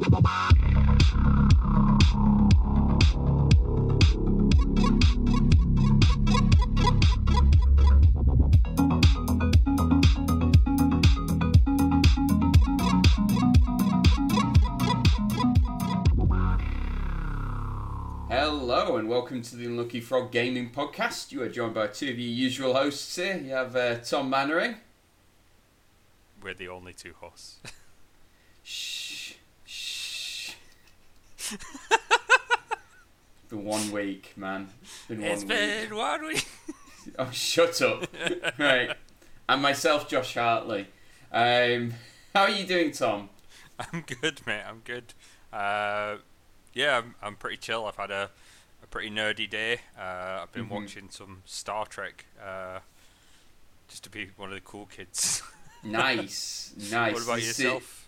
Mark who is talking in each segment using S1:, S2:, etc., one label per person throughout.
S1: Hello and welcome to the Unlucky Frog Gaming Podcast. You are joined by two of your usual hosts here. You have uh, Tom Mannering.
S2: We're the only two hosts.
S1: been one week, man. Been one
S2: it's
S1: week.
S2: been one week.
S1: Oh, shut up. right. And myself, Josh Hartley. Um, how are you doing, Tom?
S2: I'm good, mate. I'm good. Uh, yeah, I'm, I'm pretty chill. I've had a, a pretty nerdy day. Uh, I've been
S1: Mhm.
S2: watching some Star Trek uh, just to be one of the cool kids.
S1: Nice, nice.
S2: what about
S1: see-
S2: yourself?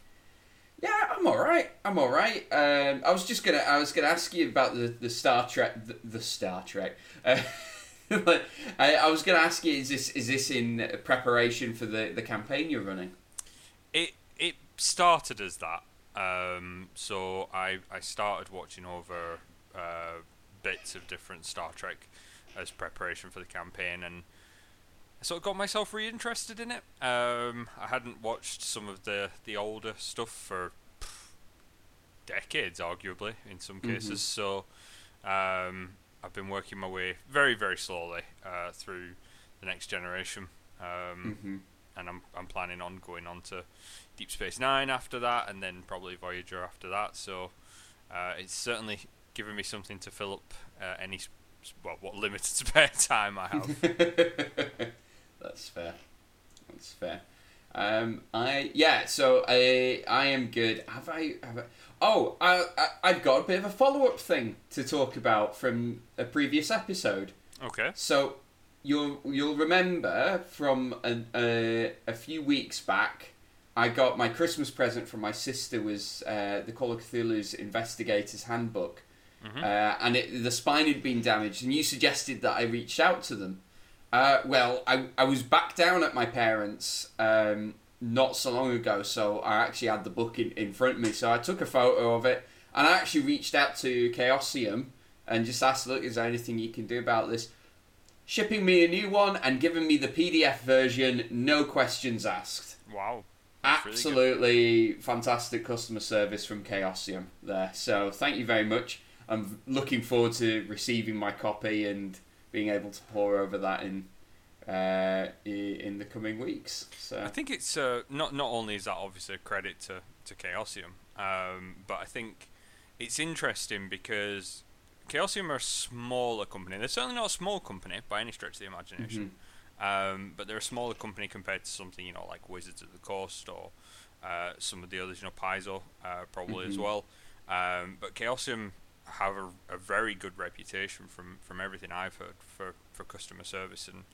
S1: Yeah, I'm all right. I'm all right. Um, I was just gonna, I was gonna ask you about the, the Star Trek, the, the Star Trek. Uh, I, I was gonna ask you, is this is this in preparation for the, the campaign you're running?
S2: It it started as that. Um, so I I started watching over uh, bits of different Star Trek as preparation for the campaign, and I sort of got myself reinterested in it. Um, I hadn't watched some of the the older stuff for pff, decades, arguably in some
S1: Mhm.
S2: cases. So um, I've been working my way very very slowly uh, through the next generation. Um,
S1: hmm
S2: and I'm I'm planning on going on to Deep Space Nine after that, and then probably Voyager after that. So uh, it's certainly given me something to fill up uh, any well what limited spare time I have.
S1: That's fair. That's fair. Um, I yeah. So I I am good. Have I? Have I oh, I, I I've got a bit of a follow up thing to talk about from a previous episode.
S2: okay.
S1: So you'll you'll remember from a, a, a few weeks back, I got my Christmas present from my sister was uh, the Call of Cthulhu's Investigator's Handbook,
S2: Mhm.
S1: uh, and it, the spine had been damaged, and you suggested that I reached out to them. Uh, well, I, I was back down at my parents' um, not so long ago, so I actually had the book in, in front of me. So I took a photo of it, and I actually reached out to Chaosium and just asked, "Look, is there anything you can do about this?" Shipping me a new one and giving me the PDF version, no questions asked.
S2: Wow. That's really.
S1: Absolutely fantastic customer service from Chaosium there. So thank you very much. I'm looking forward to receiving my copy and being able to pour over that in uh, in the coming weeks. So
S2: I think it's uh, not not only is that obviously a credit to to Chaosium, um, but I think it's interesting because Chaosium are a smaller company. They're certainly not a small company by any stretch of the imagination. Um, but they're a smaller company compared to something you know like Wizards of the Coast or uh, some of the others, you know Paizo uh, probably as
S1: Mhm.
S2: well. Um, but Chaosium have a, a very good reputation from, from everything I've heard for, for customer service and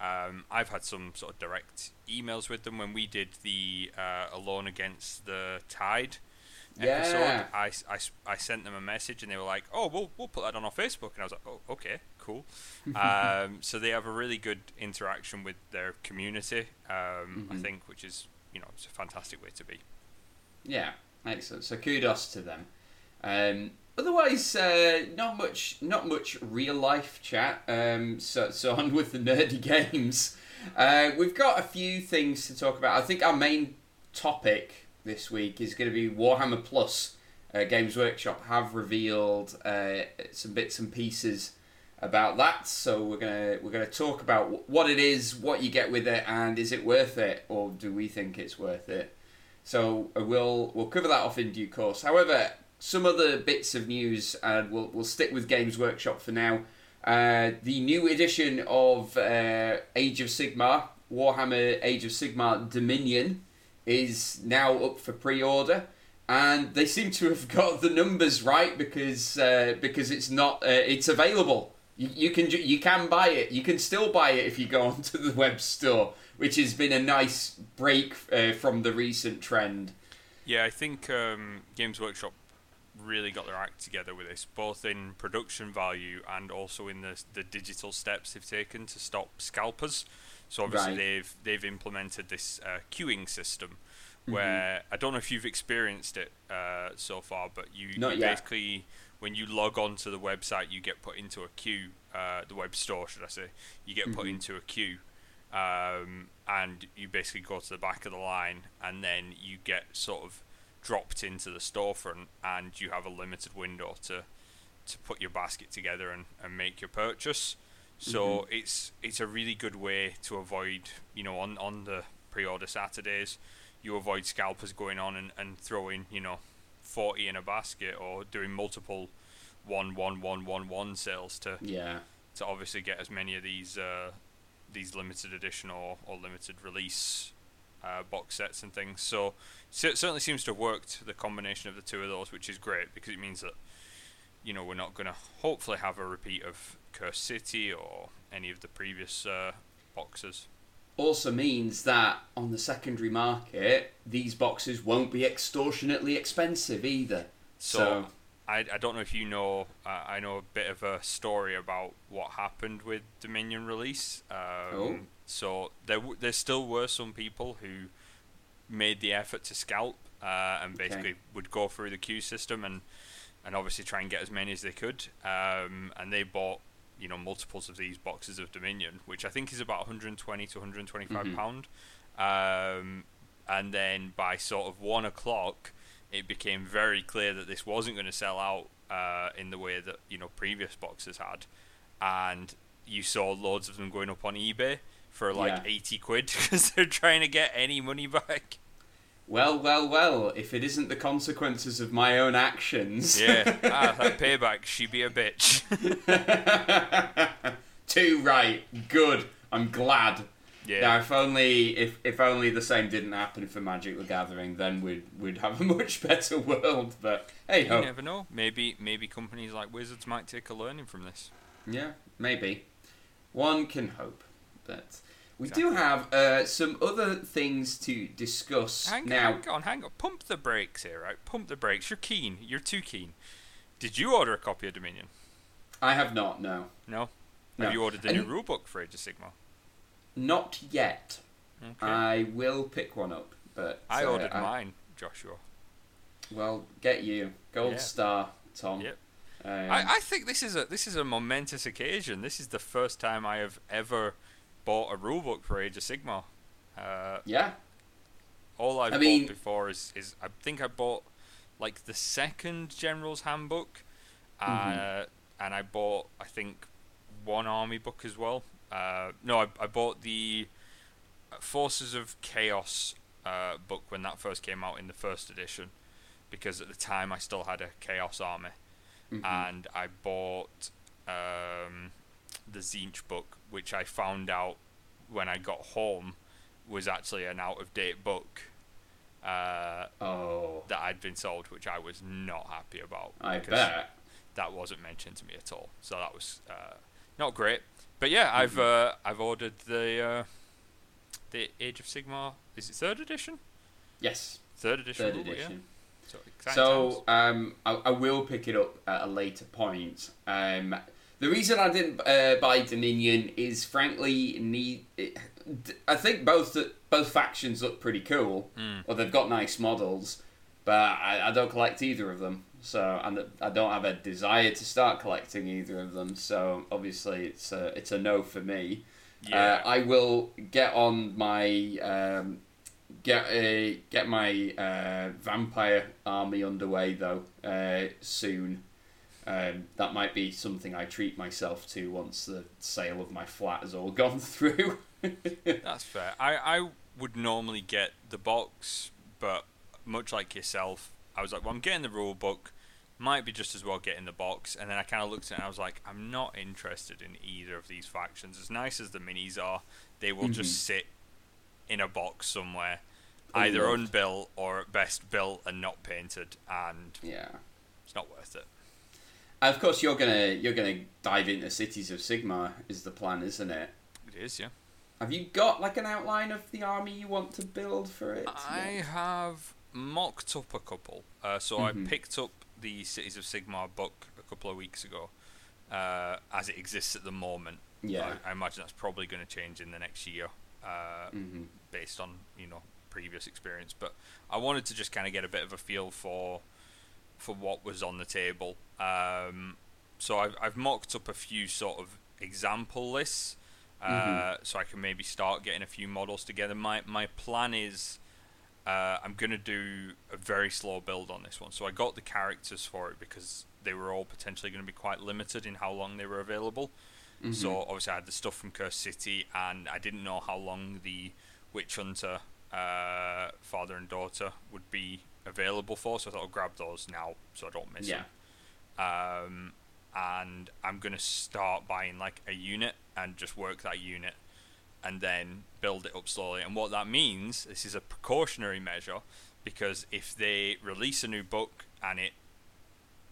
S2: um, I've had some sort of direct emails with them when we did the uh, Alone Against the Tide episode.
S1: Yeah.
S2: I, I I sent them a message and they were like, "Oh, we'll we'll put that on our Facebook." And I was like, "Oh, okay, cool." um, so they have a really good interaction with their community, um, I
S1: Mhm.
S2: think, which is you know it's a fantastic way to be.
S1: Yeah, excellent. So kudos to them. Um, otherwise, uh, not much, not much real life chat. Um, so, so on with the nerdy games. Uh, we've got a few things to talk about. I think our main topic this week is going to be Warhammer Plus. Uh, Games Workshop have revealed uh, some bits and pieces about that, so we're gonna we're gonna talk about what it is, what you get with it, and is it worth it, or do we think it's worth it? So uh, we'll we'll cover that off in due course. However, some other bits of news, and we'll we'll stick with Games Workshop for now. Uh, the new edition of uh, Age of Sigmar, Warhammer Age of Sigmar Dominion, is now up for pre-order, and they seem to have got the numbers right because uh, because it's not uh, it's available. You, you can you can buy it. You can still buy it if you go onto the web store, which has been a nice break uh, from the recent trend.
S2: Yeah, I think um, Games Workshop really got their act together with this, both in production value and also in the the digital steps they've taken to stop scalpers. So obviously
S1: Right.
S2: they've they've implemented this uh, queuing system,
S1: Mm-hmm.
S2: where I don't know if you've experienced it uh, so far, but you, you basically when you log on to the website, you get put into a queue. Uh, the web store, should I say? You get put
S1: Mhm.
S2: into a queue, um, and you basically go to the back of the line, and then you get sort of dropped into the storefront, and you have a limited window to to put your basket together and, and make your purchase. So it's it's a really good way to avoid, you know, on on the pre-order Saturdays, you avoid scalpers going on and, and throwing, you know, forty in a basket or doing multiple one one one one one sales to
S1: Yeah.
S2: to obviously get as many of these uh, these limited edition or, or limited release uh, box sets and things. So, so it certainly seems to have worked the combination of the two of those, which is great because it means that you know we're not going to hopefully have a repeat of Curse City or any of the previous uh, boxes.
S1: Also means that on the secondary market, these boxes won't be extortionately expensive either.
S2: So,
S1: So,
S2: I, I don't know if you know uh, I know a bit of a story about what happened with Dominion release. Um,
S1: Oh.
S2: So there w- there still were some people who made the effort to scalp uh, and
S1: Okay.
S2: basically would go through the queue system and and obviously try and get as many as they could. Um, and they bought you know multiples of these boxes of Dominion, which I think is about 120 to 125
S1: Mhm.
S2: pound. Um, and then by sort of one o'clock, it became very clear that this wasn't going to sell out uh, in the way that you know previous boxes had, and you saw loads of them going up on eBay for like
S1: Yeah.
S2: 80 quid because they're trying to get any money back.
S1: well, well, well, if it isn't the consequences of my own actions.
S2: Yeah, ah, that payback, she be a bitch.
S1: Too right. Good. I'm glad.
S2: Yeah,
S1: Now, if only if, if only the same didn't happen for Magic the Gathering, then we'd we'd have a much better world. But hey
S2: you never know. Maybe maybe companies like Wizards might take a learning from this.
S1: yeah, maybe. One can hope. But we do have uh, some other things to discuss
S2: Hang,
S1: now.
S2: hang on, hang on. Pump the brakes here, right? Pump the brakes. You're keen. You're too keen. Did you order a copy of Dominion?
S1: I have not. No,
S2: No.
S1: No.
S2: Have you ordered the
S1: And-
S2: new rulebook for Age of Sigmar?
S1: Not yet.
S2: Okay.
S1: I will pick one up, but
S2: I
S1: uh,
S2: ordered mine, Joshua.
S1: Well, get you gold
S2: Yeah.
S1: star, Tom.
S2: Yep.
S1: Um,
S2: I, I think this is a this is a momentous occasion. This is the first time I have ever bought a rulebook for Age of Sigmar. Uh,
S1: yeah.
S2: all I've
S1: I mean-
S2: bought before is, is I think I bought like the second General's Handbook, uh,
S1: Mhm.
S2: and I bought I think one army book as well. Uh, no, I, I bought the Forces of Chaos uh, book when that first came out in the first edition, because at the time I still had a Chaos army,
S1: Mhm.
S2: and I bought um, the Tzeentch book, which I found out when I got home was actually an out of date book uh,
S1: oh,
S2: that I'd been sold, which I was not happy about.
S1: I bet.
S2: that wasn't mentioned to me at all. So that was uh, not great. But yeah, I've uh, I've ordered the uh, the Age of Sigmar. Is it third edition?
S1: Yes,
S2: Third edition.
S1: third
S2: rulebook, yeah?
S1: edition.
S2: So,
S1: So um, I, I will pick it up at a later point. Um, the reason I didn't uh, buy Dominion is frankly need. It, I think both both factions look pretty cool,
S2: Mm.
S1: or they've got nice models, but I, I don't collect either of them. So and I don't have a desire to start collecting either of them. So obviously it's a it's a no for me.
S2: yeah.
S1: Uh, I will get on my um, get a get my uh, vampire army underway though uh, soon. Um, that might be something I treat myself to once the sale of my flat has all gone through.
S2: That's fair. I, I would normally get the box, but much like yourself, I was like, well, I'm getting the rule book. Might be just as well getting the box. And then I kind of looked at it and I was like, I'm not interested in either of these factions. As nice as the minis are, they will just mm-hmm. sit in a box somewhere, either unbuilt or at best built and not painted. And
S1: yeah.
S2: it's not worth it.
S1: Of course, you're gonna you're gonna dive into Cities of Sigmar is the plan, isn't it?
S2: It is, yeah.
S1: Have you got like an outline of the army you want to build for it?
S2: I have mocked up a couple. Uh, so
S1: Mhm.
S2: I picked up the Cities of Sigmar book a couple of weeks ago, uh, as it exists at the moment.
S1: Yeah.
S2: I, I imagine that's probably going to change in the next year, uh,
S1: hmm
S2: based on you know previous experience, but I wanted to just kind of get a bit of a feel for for what was on the table. Um, so I've, I've mocked up a few sort of example lists, uh, mm-hmm. so I can maybe start getting a few models together. My my plan is. Uh, I'm gonna do a very slow build on this one. So I got the characters for it because they were all potentially going to be quite limited in how long they were available. Mm-hmm. So obviously I had the stuff from Curse City, and I didn't know how long the Witch Hunter uh, father and daughter would be available for. So I thought I'll grab those now so I don't miss yeah. them. Um, and I'm gonna start buying like a unit and just work that unit, and then build it up slowly. And what that means, this is a precautionary measure, because if they release a new book and it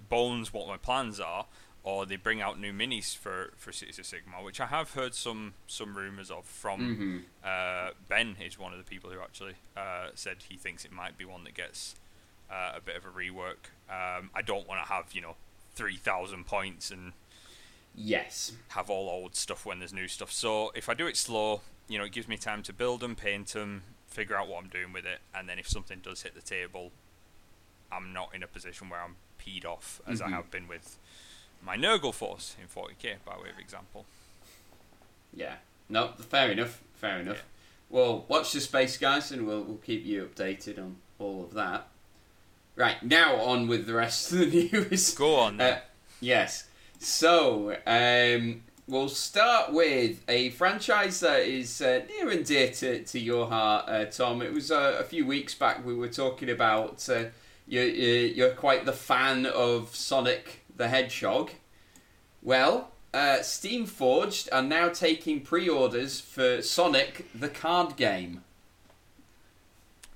S2: bones what my plans are, or they bring out new minis for for Cities of Sigmar, which I have heard some some rumors of from mm-hmm. uh, Ben is one of the people who actually uh, said he thinks it might be one that gets uh, a bit of a rework. Um, I don't want to have you know three thousand points and
S1: yes
S2: have all old stuff when there's new stuff. So if I do it slow, you know, it gives me time to build them, paint them, figure out what I'm doing with it, and then if something does hit the table, I'm not in a position where I'm peed off as mm-hmm. I have been with my Nurgle force in 40k, by way of example.
S1: Yeah. No, fair enough. Fair enough. Yeah. Well, watch the space, guys, and we'll, we'll keep you updated on all of that. Right, now on with the rest of the news.
S2: Go on then. Uh,
S1: yes. So, um, we'll start with a franchise that is uh, near and dear to, to your heart, uh, Tom. It was uh, a few weeks back we were talking about uh, you're, you're quite the fan of Sonic the Hedgehog. Well, uh, Steamforged are now taking pre orders for Sonic the card game.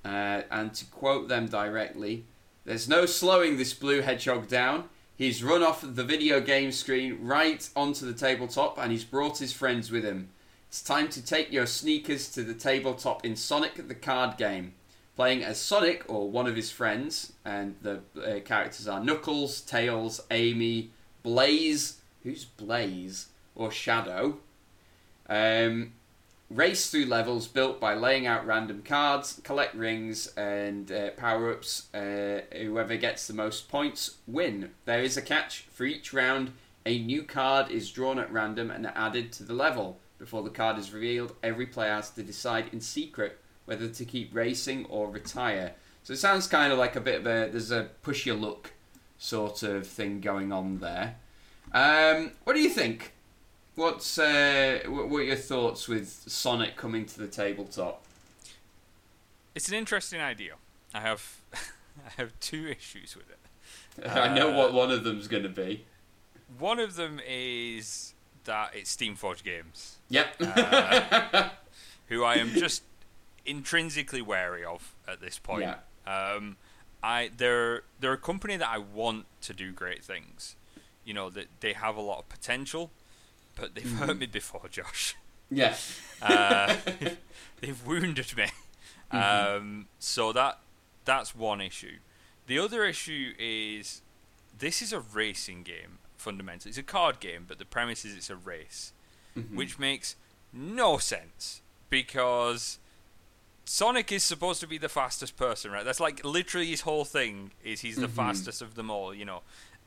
S1: Uh, and to quote them directly, there's no slowing this blue hedgehog down. He's run off the video game screen right onto the tabletop and he's brought his friends with him. It's time to take your sneakers to the tabletop in Sonic the card game playing as Sonic or one of his friends, and the uh, characters are Knuckles, Tails, Amy, Blaze, who's Blaze, or Shadow. Um, race through levels built by laying out random cards, collect rings and uh, power ups. Uh, whoever gets the most points win. There is a catch for each round. A new card is drawn at random and added to the level. Before the card is revealed, every player has to decide in secret whether to keep racing or retire. So it sounds kind of like a bit of a there's a push your luck sort of thing going on there. Um, what do you think? What's uh, what are your thoughts with Sonic coming to the tabletop?
S2: It's an interesting idea. I have I have two issues with it.
S1: I know uh, what one of them's going to be.
S2: One of them is that it's Steamforged Games.
S1: Yep.
S2: Uh, who I am just intrinsically wary of at this point. Yeah. Um, I they're they're a company that I want to do great things. You know that they have a lot of potential, but they've mm-hmm. hurt me before, Josh.
S1: Yeah.
S2: uh, they've wounded me. Mm-hmm. Um, so that that's one issue. The other issue is this is a racing game fundamentally. It's a card game, but the premise is it's a race, mm-hmm. which makes no sense because Sonic is supposed to be the fastest person, right? That's like literally his whole thing is he's the mm-hmm. fastest of them all, you know.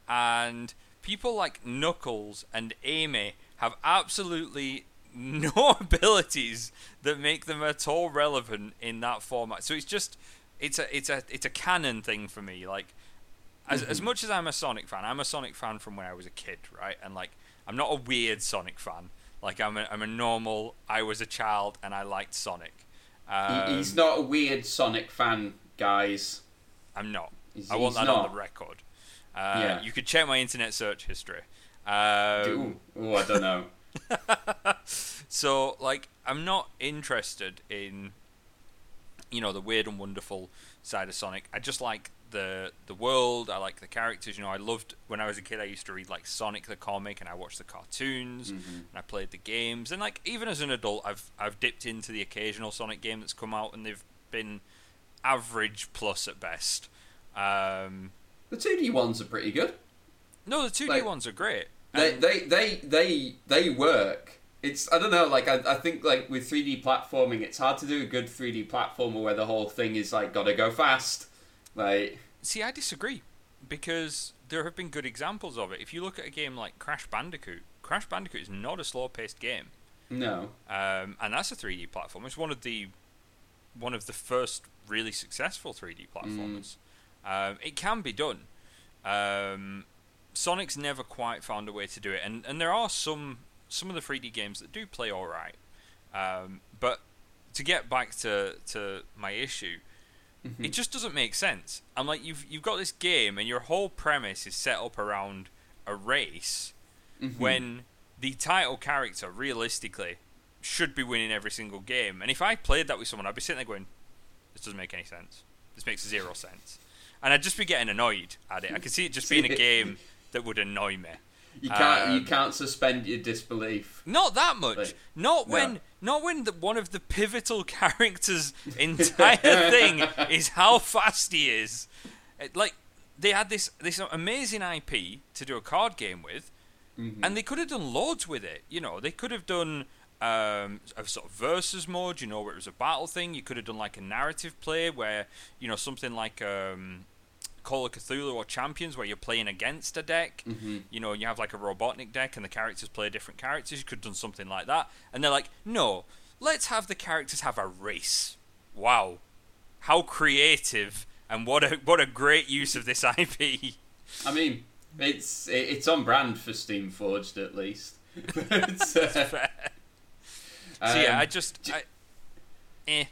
S2: And people like Knuckles and Amy have absolutely no abilities that make them at all relevant in that format. So it's just it's a it's a it's a canon thing for me. Like as mm-hmm. as much as I'm a Sonic fan, I'm a Sonic fan from when I was a kid, right? And like I'm not a weird Sonic fan. Like I'm a I'm a normal I was a child and I liked Sonic.
S1: Um, he's not a weird Sonic fan, guys.
S2: I'm not. He's, I want that not. on the record. Uh, yeah. You could check my internet search history. Um,
S1: oh, I don't know.
S2: so, like, I'm not interested in, you know, the weird and wonderful side of Sonic. I just like the the world. I like the characters. You know, I loved when I was a kid. I used to read like Sonic the comic, and I watched the cartoons, mm-hmm. and I played the games. And like even as an adult, I've I've dipped into the occasional Sonic game that's come out, and they've been average plus at best. Um,
S1: the two D ones are pretty good.
S2: No, the two D like, ones are great.
S1: They, they they they they work. it's I don't know. Like I, I think like with 3D platforming, it's hard to do a good 3D platformer where the whole thing is like gotta go fast. Like
S2: See, I disagree because there have been good examples of it. If you look at a game like Crash Bandicoot, Crash Bandicoot is not a slow-paced game,
S1: no,
S2: um, and that's a 3D platform. It's one of the one of the first really successful 3D platformers. Um, it can be done. Um, Sonic's never quite found a way to do it, and and there are some some of the 3D games that do play all right. Um, but to get back to to my issue,
S1: Mm-hmm.
S2: it just doesn't make sense. I'm like, you've you've got this game, and your whole premise is set up around a race,
S1: Mm-hmm.
S2: when the title character realistically should be winning every single game. And if I played that with someone, I'd be sitting there going, "This doesn't make any sense. This makes zero sense," and I'd just be getting annoyed at it. I could see it just being a game that would annoy me.
S1: you can't you
S2: Um,
S1: can't suspend your disbelief.
S2: Not that much.
S1: Like,
S2: not
S1: no.
S2: when not when the, one of the pivotal characters' entire thing is how fast he is. It- like they had this this amazing IP to do a card game with,
S1: Mm-hmm.
S2: and they could have done loads with it. You know, they could have done um, a sort of versus mode. You know, where it was a battle thing. You could have done like a narrative play where you know something like. Um, Call of Cthulhu or Champions, where you're playing against a deck.
S1: Mm-hmm.
S2: You know, you have like a Robotnik deck, and the characters play different characters. You could have done something like that, and they're like, "No, let's have the characters have a race." Wow, how creative and what a what a great use of this IP.
S1: I mean, it's it's on brand for Steamforged at least. But, uh,
S2: so yeah,
S1: um,
S2: I just,
S1: d-
S2: I, eh.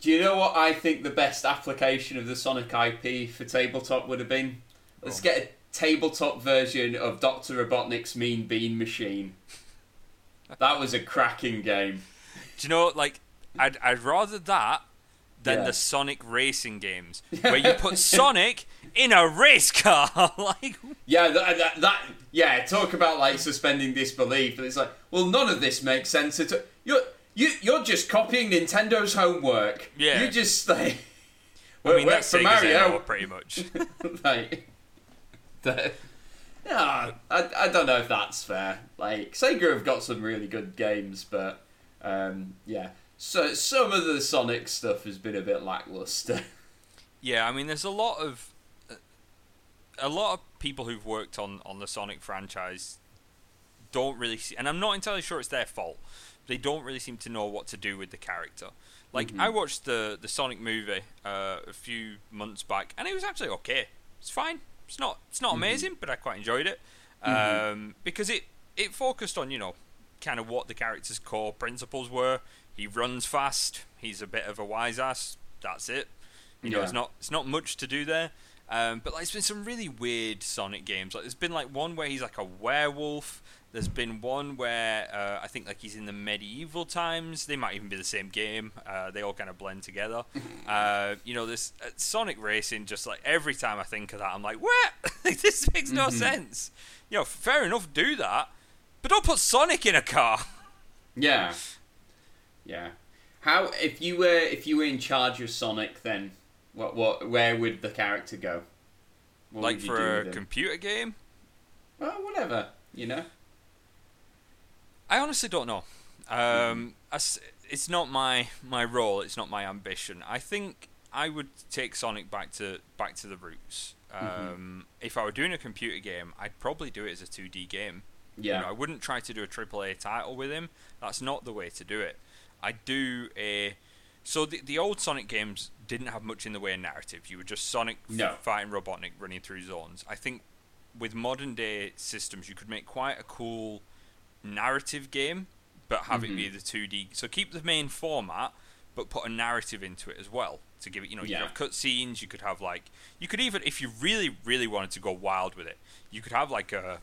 S1: Do you know what I think the best application of the Sonic IP for tabletop would have been? Let's
S2: Oh.
S1: get a tabletop version of Dr. Robotnik's Mean Bean Machine. That was a cracking game.
S2: Do you know, like, I'd I'd rather that than
S1: Yeah.
S2: the Sonic racing games where you put Sonic in a race car. like,
S1: Yeah, that, that, that yeah. Talk about like suspending disbelief. And it's like, well, none of this makes sense at all. You're you you're just copying Nintendo's homework.
S2: Yeah.
S1: You just like.
S2: I mean, that's
S1: for Mario.
S2: Pretty much.
S1: like, the, yeah, I, I don't know if that's fair. Like Sega have got some really good games, but um, yeah, so some of the Sonic stuff has been a bit lackluster.
S2: Yeah, I mean, there's a lot of a lot of people who've worked on on the Sonic franchise don't really see, and I'm not entirely sure it's their fault. They don't really seem to know what to do with the character. Like I watched the the Sonic movie uh, a few months back, and it was actually okay. It's fine. It's not it's not amazing, but I quite enjoyed it um, because it it focused on you know kind of what the character's core principles were. He runs fast. He's a bit of a wise ass. That's it. You know, it's not it's not much to do there. Um, but like, there's been some really weird Sonic games. Like, there's been like one where he's like a werewolf. There's been one where uh, I think like he's in the medieval times. They might even be the same game. Uh, they all kind of blend together. uh, you know, this uh, Sonic Racing. Just like every time I think of that, I'm like, what? this makes no sense. You know, fair enough, do that, but don't put Sonic in a car.
S1: yeah, yeah. How if you were if you were in charge of Sonic, then what what where would the character go? What
S2: like for a computer game.
S1: well, whatever you know.
S2: I honestly don't know. Um, it's not my my role. It's not my ambition. I think I would take Sonic back to back to the roots. Um, If I were doing a computer game, I'd probably do it as a 2D game.
S1: Yeah.
S2: You know, I wouldn't try to do a AAA title with him. That's not the way to do it. I do a. So the the old Sonic games didn't have much in the way of narrative. You were just Sonic
S1: No.
S2: fighting Robotnik, running through zones. I think with modern day systems, you could make quite a cool narrative game, but have it be
S1: Mm-hmm.
S2: the 2D. So keep the main format, but put a narrative into it as well to give it. You know, you
S1: Yeah.
S2: could have cutscenes. You could have like you could even if you really really wanted to go wild with it, you could have like a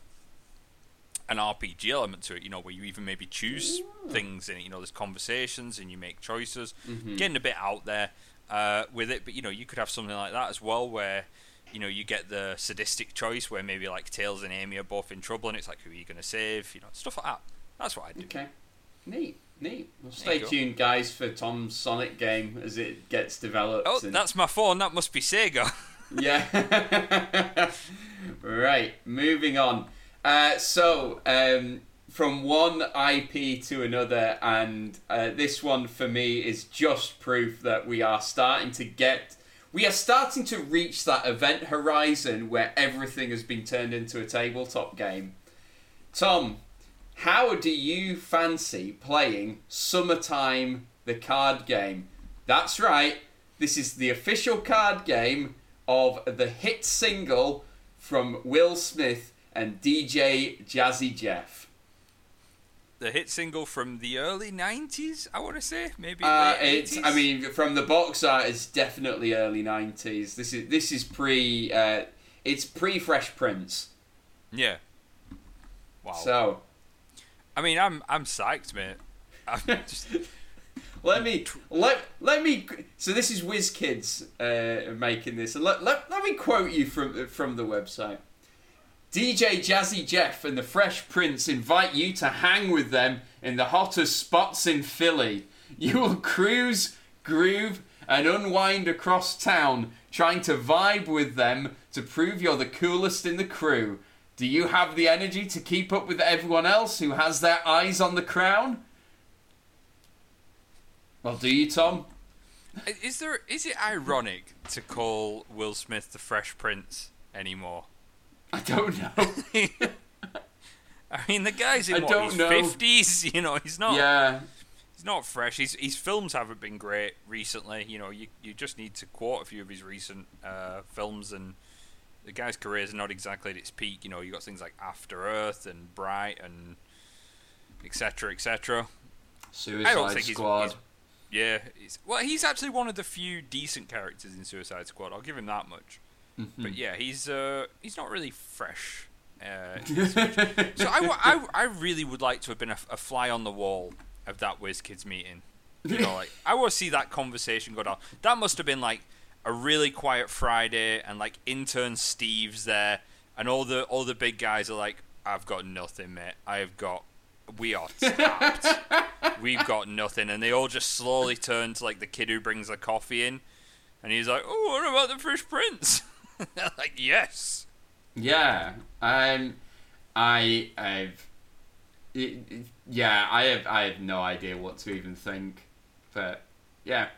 S2: an RPG element to it, you know, where you even maybe choose things in it. You know, there's conversations and you make choices. Getting a bit out there uh, with it, but you know, you could have something like that as well, where you know you get the sadistic choice, where maybe like Tails and Amy are both in trouble, and it's like, who are you going to save? You know, stuff like that. That's what I do.
S1: Okay. Neat. Neat. Well, stay
S2: you go.
S1: tuned, guys, for Tom's Sonic game as it gets developed.
S2: Oh,
S1: and-
S2: that's my phone. That must be Sega.
S1: Yeah. right. Moving on. Uh, so, um, from one IP to another, and uh, this one for me is just proof that we are starting to get. We are starting to reach that event horizon where everything has been turned into a tabletop game. Tom, how do you fancy playing Summertime, the card game? That's right, this is the official card game of the hit single from Will Smith and DJ Jazzy Jeff.
S2: The hit single from the early '90s, I want to say, maybe.
S1: Uh, it's.
S2: 80s?
S1: I mean, from the box art, it's definitely early nineties. This is this is pre. Uh, it's pre Fresh Prince.
S2: yeah. Wow.
S1: So
S2: I mean, I'm I'm psyched, mate. I'm just,
S1: let me let let me. So this is WizKids uh, making this, and let, let let me quote you from from the website. DJ Jazzy Jeff and the Fresh Prince invite you to hang with them in the hottest spots in Philly. You will cruise, groove, and unwind across town, trying to vibe with them to prove you're the coolest in the crew. Do you have the energy to keep up with everyone else who has their eyes on the crown? Well, do you, Tom?
S2: is there is it ironic to call Will Smith the Fresh Prince anymore?
S1: I don't know.
S2: I mean, the guy's in
S1: I
S2: what, his
S1: know.
S2: fifties. You know, he's not.
S1: yeah.
S2: He's not fresh. His his films haven't been great recently. You know, you you just need to quote a few of his recent uh, films, and the guy's career is not exactly at its peak. You know, you got things like After Earth and Bright and etc. etc.
S1: Suicide
S2: think he's-
S1: Squad.
S2: he's- Yeah, he's, well, he's actually one of the few decent characters in Suicide Squad. I'll give him that much.
S1: Mm-hmm.
S2: But yeah, he's uh, he's not really fresh. Uh, so I, I, I really would like to have been a, a fly on the wall of that WizKids meeting. You know, like I want to see that conversation go down. That must have been like a really quiet Friday, and like intern Steve's there, and all the all the big guys are like, "I've got nothing, mate. I've got, we are tapped. We've got nothing." And they all just slowly turn to like the kid who brings the coffee in, and he's like, "Oh, what about the Fresh Prince?" Like, "Yes."
S1: Yeah, um, I, I've, it, it- yeah, I have, I have no idea what to even think, but yeah,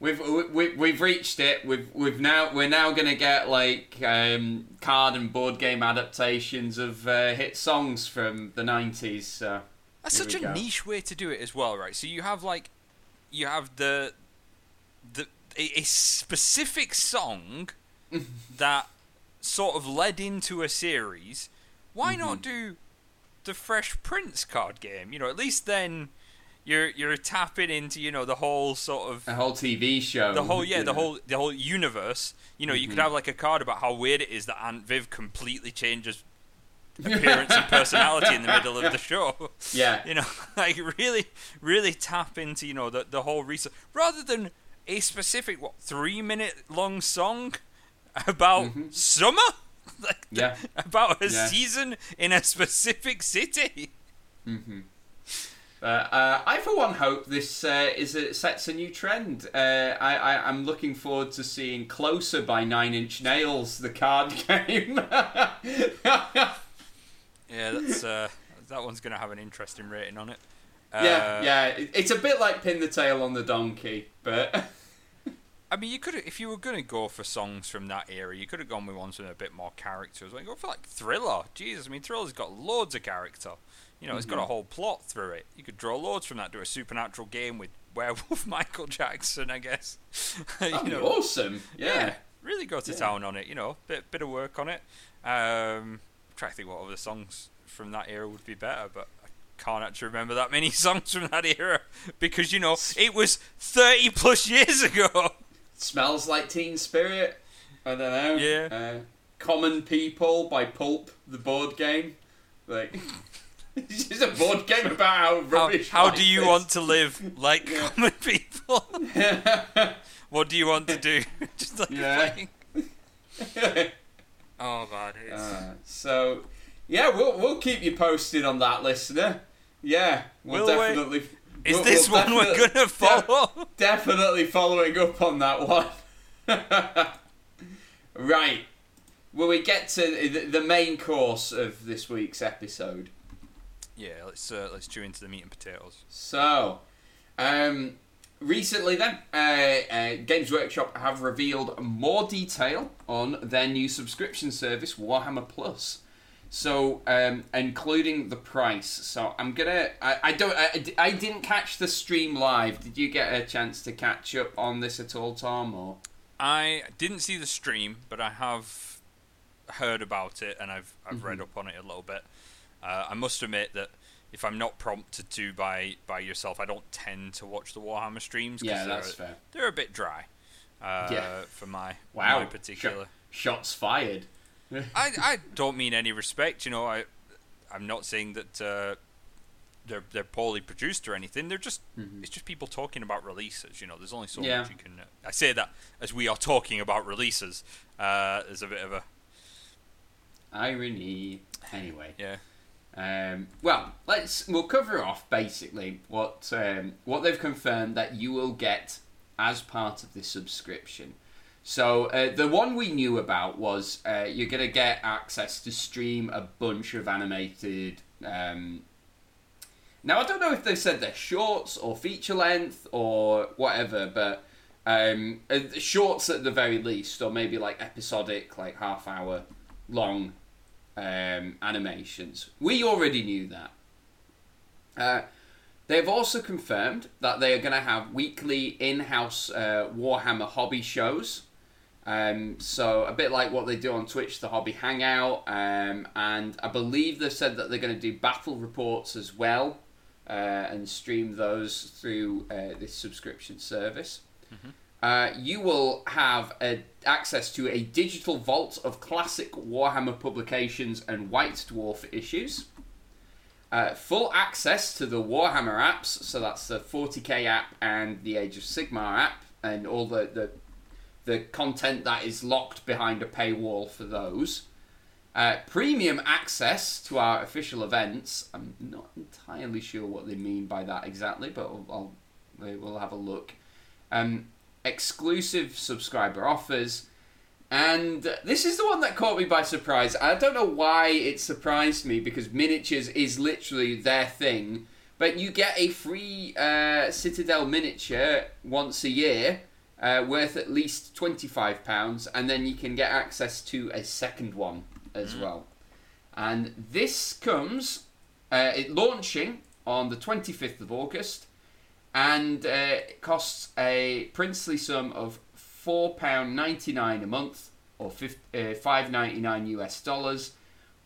S1: we've we, we've reached it. We've we've now we're now gonna get like um, card and board game adaptations of uh, hit songs from the nineties. So
S2: That's such a
S1: go.
S2: niche way to do it as well, right? So you have like, you have the, the a, a specific song that sort of led into a series. Why
S1: Mm-hmm.
S2: not do the Fresh Prince card game? You know, at least then you're you're tapping into you know the whole sort of
S1: a whole TV show.
S2: the whole yeah
S1: you
S2: the whole the whole universe. You know, you could
S1: Mhm.
S2: have like a card about how weird it is that Aunt Viv completely changes appearance and personality in the middle of the show.
S1: Yeah.
S2: You know, like really, really tap into you know the the whole research rather than a specific what three minute long song about
S1: Mhm.
S2: summer, like the- about a
S1: Yeah.
S2: season in a specific city.
S1: hmm Uh, uh, I, for one, hope this uh, is a, sets a new trend. Uh, I, I, I'm looking forward to seeing Closer by Nine Inch Nails, the card game.
S2: Yeah, that's uh, that one's gonna have an interesting rating on it. Uh,
S1: yeah, yeah. it- It's a bit like Pin the Tail on the Donkey, but
S2: I mean, you could if you were gonna go for songs from that era, you could have gone with ones with a bit more character. Like go for like Thriller. Jesus, I mean, Thriller's got loads of character. You know, it's got a
S1: Mhm.
S2: whole plot through it. You could draw loads from that. Do a supernatural game with werewolf Michael Jackson, I guess. you
S1: that'd be
S2: know,
S1: awesome. Yeah.
S2: really go to
S1: Yeah.
S2: town on it. You know, bit bit of work on it. Um, trying to think what other songs from that era would be better, but I can't actually remember that many songs from that era because you know it was 30 plus years ago.
S1: Smells like Teen Spirit. I don't know.
S2: Yeah.
S1: Uh, Common People by Pulp, the board game. Like, it's just a board game about how
S2: How,
S1: rubbish.
S2: how
S1: life
S2: do you
S1: is.
S2: want to live like
S1: Yeah.
S2: common people? what do you want to do? Just like
S1: Yeah.
S2: playing. Oh it's,
S1: Uh, so, yeah, we'll we'll keep you posted on that, listener. Yeah, we'll
S2: Will
S1: definitely.
S2: Is
S1: we'll-
S2: this
S1: we'll
S2: one we're gonna follow?
S1: Definitely following up on that one. right. Will we get to the, the main course of this week's episode?
S2: Yeah, let's uh, let's chew into the meat and potatoes.
S1: So, um, recently then, uh, uh, Games Workshop have revealed more detail on their new subscription service, Warhammer Plus. So, um, including the price. So, I'm gonna. I, I don't. I, I didn't catch the stream live. Did you get a chance to catch up on this at all, Tom? Or
S2: I didn't see the stream, but I have heard about it and I've I've read up on it a little bit. Uh, I must admit that if I'm not prompted to by by yourself, I don't tend to watch the Warhammer streams.
S1: yeah,
S2: they're,
S1: that's fair.
S2: They're a bit dry. Uh,
S1: Yeah.
S2: For my
S1: Wow,
S2: my particular.
S1: Sh- shots fired.
S2: I I don't mean any respect. You know, I I'm not saying that uh, they're they're poorly produced or anything. They're just it's just people talking about releases. You know, there's only so
S1: Mm-hmm. Yeah.
S2: much you can. Uh, I say that as we are talking about releases. Uh, there's a bit of a
S1: Irony. Anyway.
S2: yeah.
S1: Um, well, let's we'll cover off basically what um, what they've confirmed that you will get as part of this subscription. So uh, the one we knew about was uh, you're going to get access to stream a bunch of animated. Um, now I don't know if they said they're shorts or feature length or whatever, but um, uh, shorts at the very least, or maybe like episodic, like half hour long um, animations. We already knew that. Uh, they've also confirmed that they are going to have weekly in-house uh, Warhammer hobby shows. Um, so a bit like what they do on Twitch, the Hobby Hangout, um, and I believe they've said that they're going to do battle reports as well, uh, and stream those through uh, this subscription service. Uh, you will have a, access to a digital vault of classic Warhammer publications and White Dwarf issues. Uh, full access to the Warhammer apps, so that's the 40k app and the Age of Sigmar app, and all the, the the content that is locked behind a paywall for those. Uh, premium access to our official events. I'm not entirely sure what they mean by that exactly, but I'll, I'll we'll have a look. Um, exclusive subscriber offers, and this is the one that caught me by surprise. I don't know why it surprised me because miniatures is literally their thing. But you get a free uh, Citadel miniature once a year, uh, worth at least twenty five pounds, and then you can get access to a second one as well. And this comes uh, it launching on the twenty fifth of August, and uh, it costs a princely sum of four pound ninety nine a month, or uh, five ninety nine US dollars.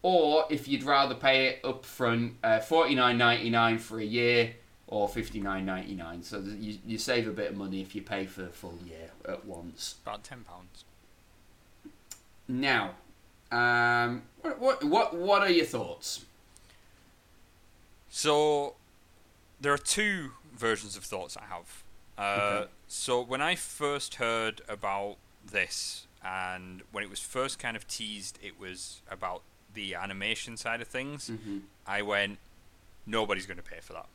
S1: Or if you'd rather pay it up front, uh, forty nine ninety nine for a year, or fifty nine ninety nine. So you you save a bit of money if you pay for the full year at once.
S2: About ten pounds.
S1: Now, um, what what what what are your thoughts?
S2: So there are two versions of thoughts I have. Uh,
S1: Okay.
S2: So when I first heard about this, and when it was first kind of teased, it was about the animation side of things.
S1: Mm-hmm.
S2: I went, nobody's going to pay for that.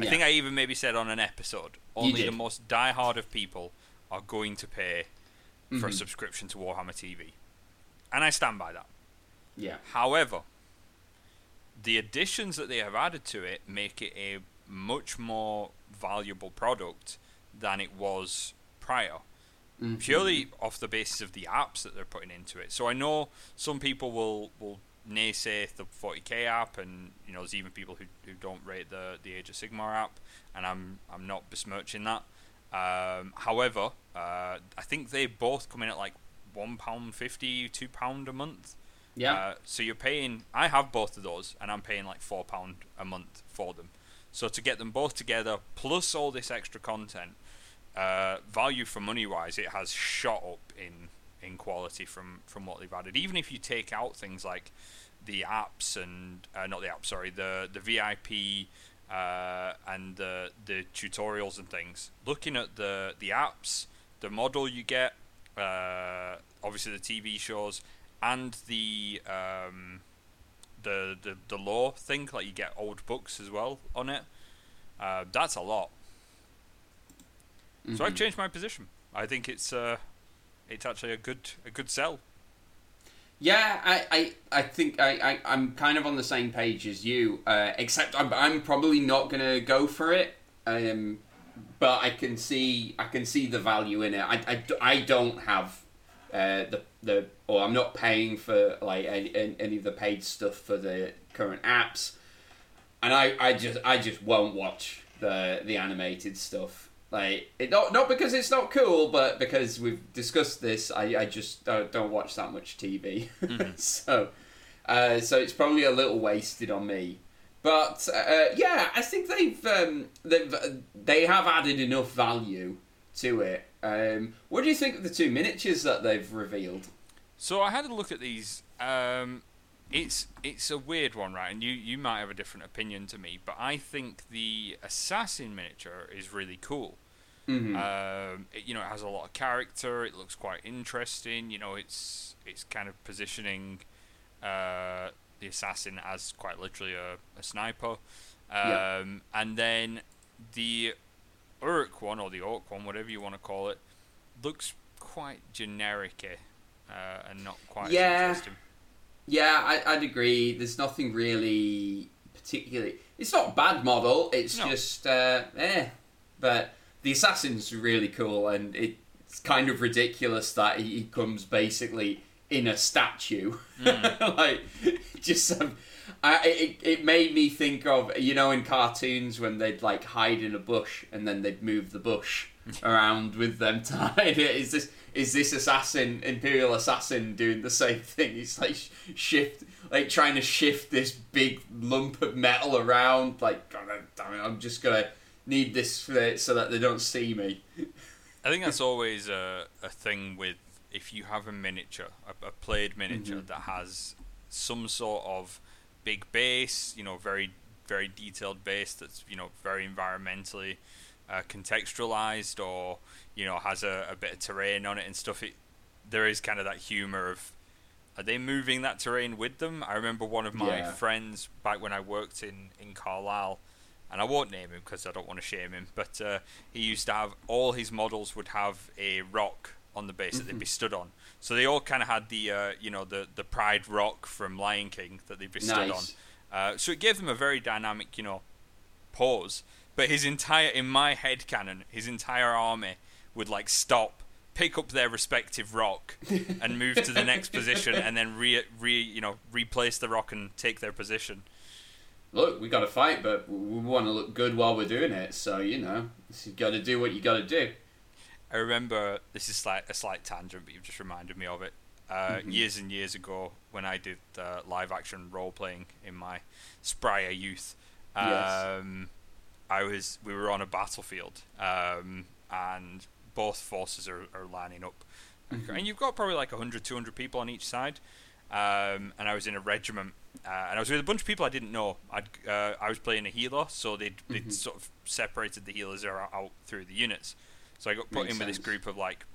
S2: I think I even maybe said on an episode, only the most diehard of people are going to pay for a
S1: Mhm.
S2: subscription to Warhammer TV. And I stand by that.
S1: Yeah.
S2: However, the additions that they have added to it make it a much more valuable product than it was prior.
S1: Mhm.
S2: Purely off the basis of the apps that they're putting into it. So I know some people will, will naysay the 40k app, and you know there's even people who, who don't rate the the Age of Sigmar app, and I'm I'm not besmirching that. Um, however, uh, I think they both come in at like one pound fifty, two pound a month.
S1: Yeah.
S2: Uh, so you're paying. I have both of those, and I'm paying like four pound a month for them. So to get them both together, plus all this extra content, uh, value for money wise, it has shot up in in quality from from what they've added. Even if you take out things like the apps and uh, not the apps, sorry, the the VIP uh, and the the tutorials and things. Looking at the the apps, the model you get, uh, obviously the TV shows, and the um, the the the lore thing, like you get old books as well on it. Uh, that's a lot. So I've
S1: Mhm.
S2: changed my position. I think it's uh, it's actually a good a good sell.
S1: Yeah, I, I, I think I, I, I'm kind of on the same page as you, uh, except I'm, I'm probably not gonna go for it. Um, but I can see I can see the value in it. I, I, I don't have uh, the the or I'm not paying for like any, any of the paid stuff for the current apps, and I, I just I just won't watch the the animated stuff. Like it not not because it's not cool, but because we've discussed this, I, I just don't, don't watch that much TV.
S2: Mm-hmm.
S1: so uh, so it's probably a little wasted on me. But uh, yeah, I think they've um, they've they have added enough value to it. Um, what do you think of the two miniatures that they've revealed?
S2: So I had a look at these. Um, it's it's a weird one, right? And you you might have a different opinion to me, but I think the assassin miniature is really cool.
S1: Mm-hmm.
S2: Um, it, you know, it has a lot of character. It looks quite interesting. You know, it's it's kind of positioning uh, the assassin as quite literally a, a sniper. Um,
S1: Yeah.
S2: And then the Urk one or the Orc one, whatever you want to call it, looks quite generic uh, and not quite
S1: Yeah.
S2: interesting.
S1: Yeah, I, I'd agree. There's nothing really particularly. It's not a bad model. It's
S2: No.
S1: just uh, eh. But the assassin's really cool, and it's kind of ridiculous that he, he comes basically in a statue, like just some. I, it, it made me think of you know in cartoons when they'd like hide in a bush and then they'd move the bush around with them tied. Is this is this assassin imperial assassin doing the same thing? He's like sh- shift like trying to shift this big lump of metal around. Like God damn it, I'm just gonna need this for it so that they don't see me.
S2: I think that's always a, a thing with if you have a miniature, a, a played miniature
S1: Mhm.
S2: that has some sort of big base, you know, very very detailed base that's you know very environmentally uh, contextualized, or you know has a, a bit of terrain on it and stuff. It there is kind of that humor of are they moving that terrain with them? I remember one of my
S1: Yeah.
S2: friends back when I worked in in Carlisle and I won't name him because I don't want to shame him. But uh, he used to have all his models would have a rock on the base that they'd be stood on. So they all kind of had the uh, you know the the Pride rock from Lion King that they'd be stood
S1: Nice.
S2: on. Uh, so it gave them a very dynamic you know pose. But his entire in my head canon, his entire army would like stop. Pick up their respective rock and move to the next position, and then re, re you know replace the rock and take their position.
S1: Look, we got to fight, but we want to look good while we're doing it. So you know, you got to do what you got to do.
S2: I remember this is slight, a slight tangent, but you've just reminded me of it. Uh, Years and years ago, when I did uh, live action role playing in my sprier youth,
S1: Yes.
S2: um, I was we were on a battlefield, um, and both forces are, are lining up, and you've got probably like 100, 200 people on each side. Um, and I was in a regiment, uh, and I was with a bunch of people I didn't know. I'd, uh, I was playing a healer, so they'd, they'd sort of separated the healers out through the units. So I got put
S1: Makes
S2: in with this group of like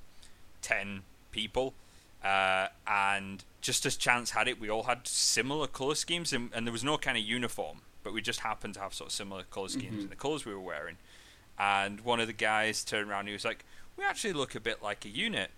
S2: 10 people. Uh, and just as chance had it, we all had similar colour schemes, and, and there was no kind of uniform, but we just happened to have sort of similar colour schemes in the colours we were wearing. And one of the guys turned around and he was like, We actually look a bit like a unit.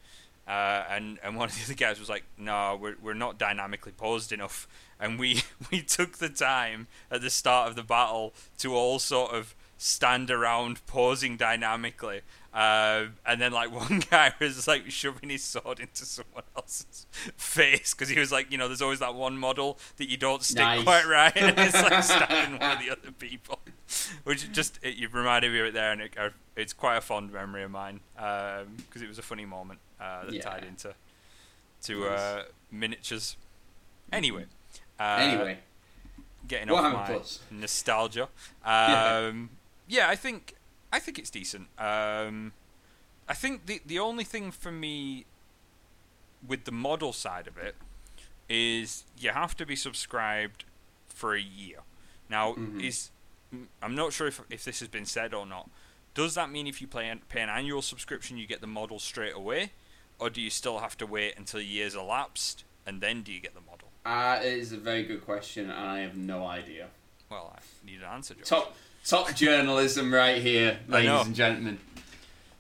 S2: Uh, and, and one of the other guys was like, No, we're, we're not dynamically posed enough. And we, we took the time at the start of the battle to all sort of stand around posing dynamically. Uh, and then like one guy was like shoving his sword into someone else's face because he was like, you know, there's always that one model that you don't stick
S1: Nice.
S2: quite right, and it's like stabbing one of the other people. Which just it, you reminded me of it there, and it, uh, it's quite a fond memory of mine because it was a funny moment uh, that
S1: Yeah.
S2: tied into to uh, miniatures. Anyway, uh,
S1: anyway,
S2: getting off my
S1: Plus.
S2: nostalgia.
S1: Yeah.
S2: Um, yeah, I think I think it's decent. Um, I think the the only thing for me with the model side of it is you have to be subscribed for a year. Now,
S1: Mhm.
S2: is I'm not sure if if this has been said or not. Does that mean if you play, pay an annual subscription, you get the model straight away, or do you still have to wait until years elapsed and then do you get the model?
S1: uh, it is a very good question, and I have no idea.
S2: Well, I need an answer, Josh.
S1: Top top journalism right here, ladies and gentlemen.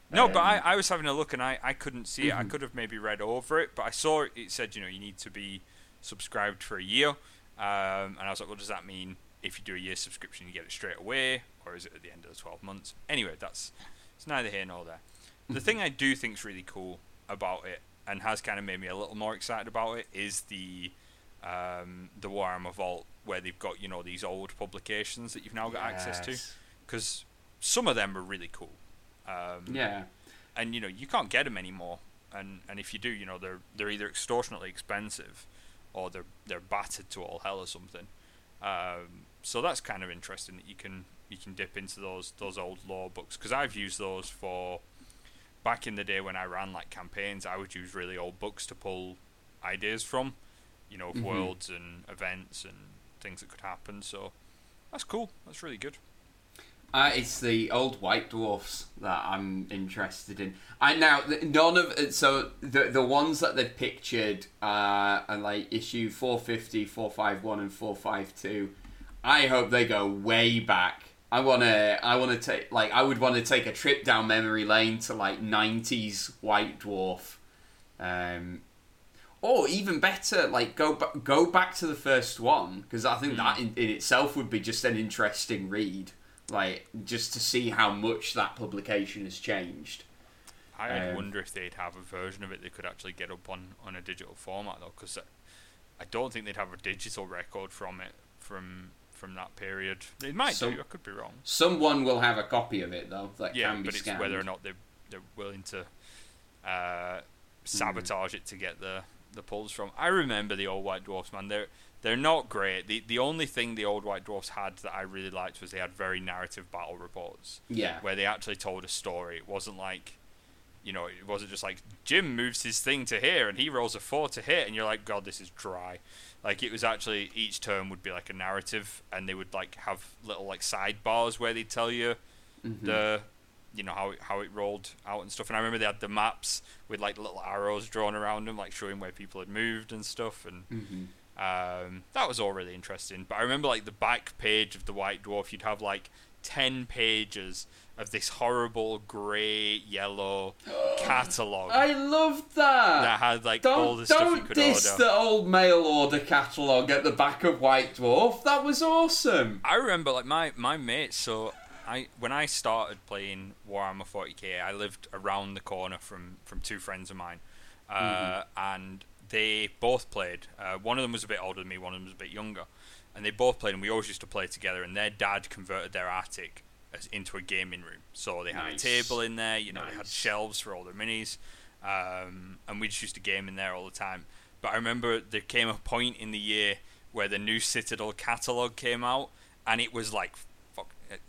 S2: No, but I,
S1: Um,
S2: I was having a look and I, I couldn't see it. I
S1: Mhm.
S2: could have maybe read over it, but I saw it, it said, you know, you need to be subscribed for a year. Um, and I was like, well, does that mean if you do a year subscription, you get it straight away? Or is it at the end of the 12 months? Anyway, that's it's neither here nor there. The
S1: Mhm.
S2: thing I do think is really cool about it and has kind of made me a little more excited about it is the um, the Warhammer Vault, where they've got, you know, these old publications that you've now got access to. Because some of them are really cool. Um,
S1: Yeah.
S2: and you know you can't get them anymore. And and if you do, you know they're they're either extortionately expensive, or they're they're battered to all hell or something. Um, so that's kind of interesting that you can you can dip into those those old lore books because I've used those for back in the day when I ran like campaigns. I would use really old books to pull ideas from, you know, of
S1: Mhm.
S2: worlds and events and things that could happen. So that's cool. That's really good.
S1: Uh, it's the old white dwarfs that I'm interested in. I now none of it. So the the ones that they've pictured uh, are like issue 450, 451, and 452. I hope they go way back. I wanna I wanna take like I would want to take a trip down memory lane to like 90s white dwarf. Um, or even better, like go ba- go back to the first one because I think that in, in itself would be just an interesting read, like just to see how much that publication has changed.
S2: I
S1: Um,
S2: wonder if they'd have a version of it they could actually get up on, on a digital format though, because I don't think they'd have a digital record from it from from that period. They might
S1: So-
S2: do. I could be wrong.
S1: Someone will have a copy of it though that
S2: Yeah,
S1: can be
S2: but it's whether or not they're they're willing to uh, sabotage it to get the the pulls from. I remember the old white dwarfs, man. They're they're not great. The the only thing the old white dwarfs had that I really liked was they had very narrative battle reports.
S1: yeah,
S2: where they actually told a story. It wasn't like, you know, it wasn't just like Jim moves his thing to here and he rolls a four to hit, and you're like, God, this is dry. Like it was actually each turn would be like a narrative, and they would like have little like sidebars where they tell you
S1: Mhm.
S2: the, you know, how it, how it rolled out and stuff. And I remember they had the maps with like little arrows drawn around them, like showing where people had moved and stuff, and
S1: Mhm.
S2: um, that was all really interesting. But I remember like the back page of the White Dwarf, you'd have like ten pages of this horrible grey yellow catalogue
S1: I loved that.
S2: that had like all
S1: don't
S2: the stuff you could order.
S1: don't diss the old mail order catalogue at the back of White Dwarf. That was awesome.
S2: I remember like my my mates. So I when I started playing Warhammer 40k, I lived around the corner from from two friends of mine, uh,
S1: Mm-hmm.
S2: and they both played. Uh, one of them was a bit older than me. One of them was a bit younger, and they both played. And we always used to play together. And their dad converted their attic as into a gaming room. So they had
S1: Nice.
S2: a table in there. You know, they had shelves for all their minis, um, and we just used to game in there all the time. But I remember there came a point in the year where the new Citadel catalog came out, and it was like,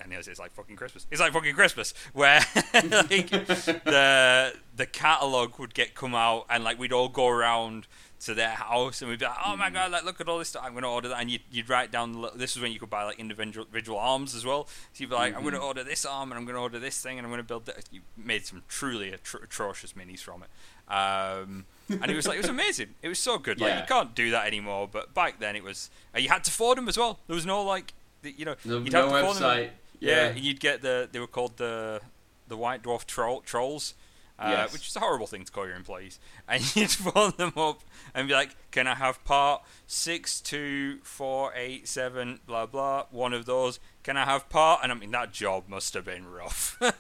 S2: and it's, it's like fucking Christmas. It's like fucking Christmas, where like the the catalog would get come out, and like we'd all go around to their house, and we'd be like, oh my god, like look at all this stuff. I'm gonna order that, and you'd, you'd write down. the This is when you could buy like individual individual arms as well. So you'd be like, I'm gonna order this arm, and I'm gonna order this thing, and I'm gonna build. That. You made some truly atro- atrocious minis from it. Um, and it was like it was amazing. It was so good. Like
S1: Yeah.
S2: you can't do that anymore. But back then it was. Uh, you had to forward them as well. There was no like, you know,
S1: No,
S2: you'd
S1: no
S2: have to forward them.
S1: website.
S2: Yeah,
S1: Yeah.
S2: and you'd get the. They were called the the White Dwarf troll, trolls. Uh,
S1: Yes.
S2: Which is a horrible thing to call your employees, and you'd phone them up and be like, "Can I have part six two four eight seven blah blah one of those? Can I have part?" And I mean that job must have been rough.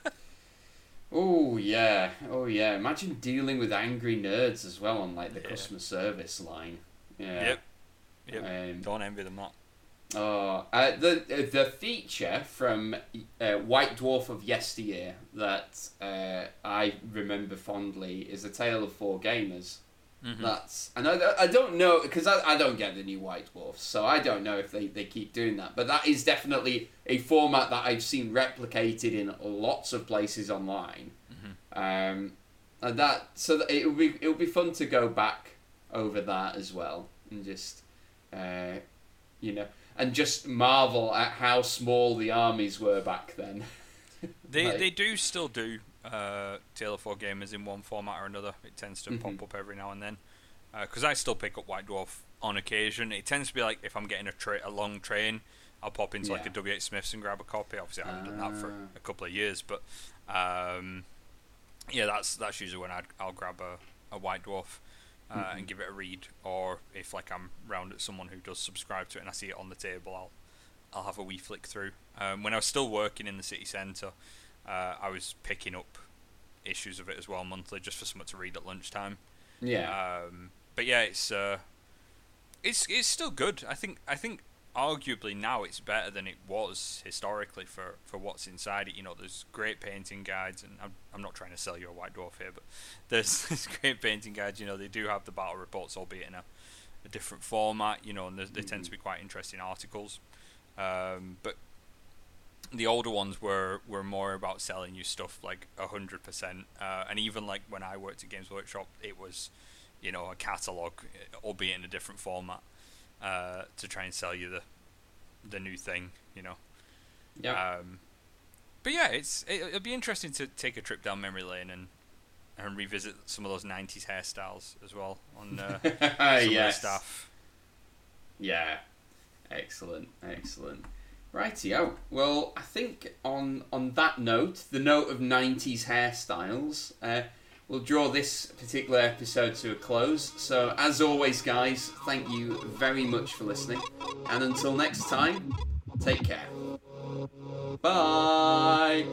S1: Oh yeah, oh yeah. Imagine dealing with angry nerds as well on like the
S2: Yeah.
S1: customer service line. Yeah.
S2: Yep. Yep.
S1: Um,
S2: Don't envy them that.
S1: Oh, uh, the uh, the feature from uh, White Dwarf of yesteryear that uh, I remember fondly is a tale of four gamers.
S2: Mhm.
S1: That's and I, I don't know because I, I don't get the new White Dwarfs, so I don't know if they, they keep doing that. But that is definitely a format that I've seen replicated in lots of places online. Um, and that so that it would be it would be fun to go back over that as well and just uh, you know and just marvel at how small the armies were back then.
S2: They
S1: Like-
S2: they do still do uh, Tale of Four Gamers in one format or another. It tends to
S1: Mhm.
S2: pop up every now and then. Because I still pick up White Dwarf on occasion. It tends to be like if I'm getting a tra- a long train, I'll pop into like a
S1: Yeah.
S2: WH Smiths and grab a copy. Obviously, I haven't done that for
S1: Ah.
S2: a couple of years, but um, yeah, that's that's usually when I'd, I'll grab a, a White Dwarf uh,
S1: Mm-hmm.
S2: and give it a read, or if like I'm round at someone who does subscribe to it and I see it on the table, I'll I'll have a wee flick through. Um, when I was still working in the city centre, uh, I was picking up issues of it as well monthly, just for someone to read at lunchtime.
S1: Yeah.
S2: Um, but yeah, it's uh, it's it's still good. I think I think arguably now it's better than it was historically for, for what's inside it. You know, there's great painting guides, and I'm I'm not trying to sell you a white dwarf here, but there's, there's great painting guides. You know, they do have the battle reports, albeit in a, a different format. You know, and they, they tend to be quite interesting articles. Um, but the older ones were, were more about selling you stuff like a hundred percent, uh, and even like when I worked at Games Workshop, it was, you know, a catalog, albeit in a different format, uh, to try and sell you the, the new thing, you know.
S1: yeah.
S2: Um, but yeah, it's it, it'll be interesting to take a trip down memory lane and and revisit some of those '90s hairstyles as well on uh, some of the stuff.
S1: Yeah. Excellent. Excellent. Righty Rightio. Well, I think on on that note, the note of '90s hairstyles, uh, we'll draw this particular episode to a close. So, as always, guys, thank you very much for listening. And until next time, take care. Bye.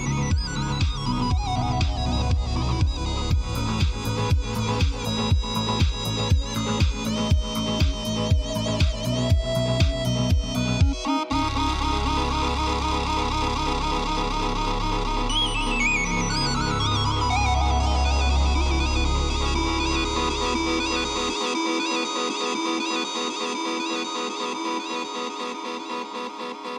S1: Thank you. Thank you.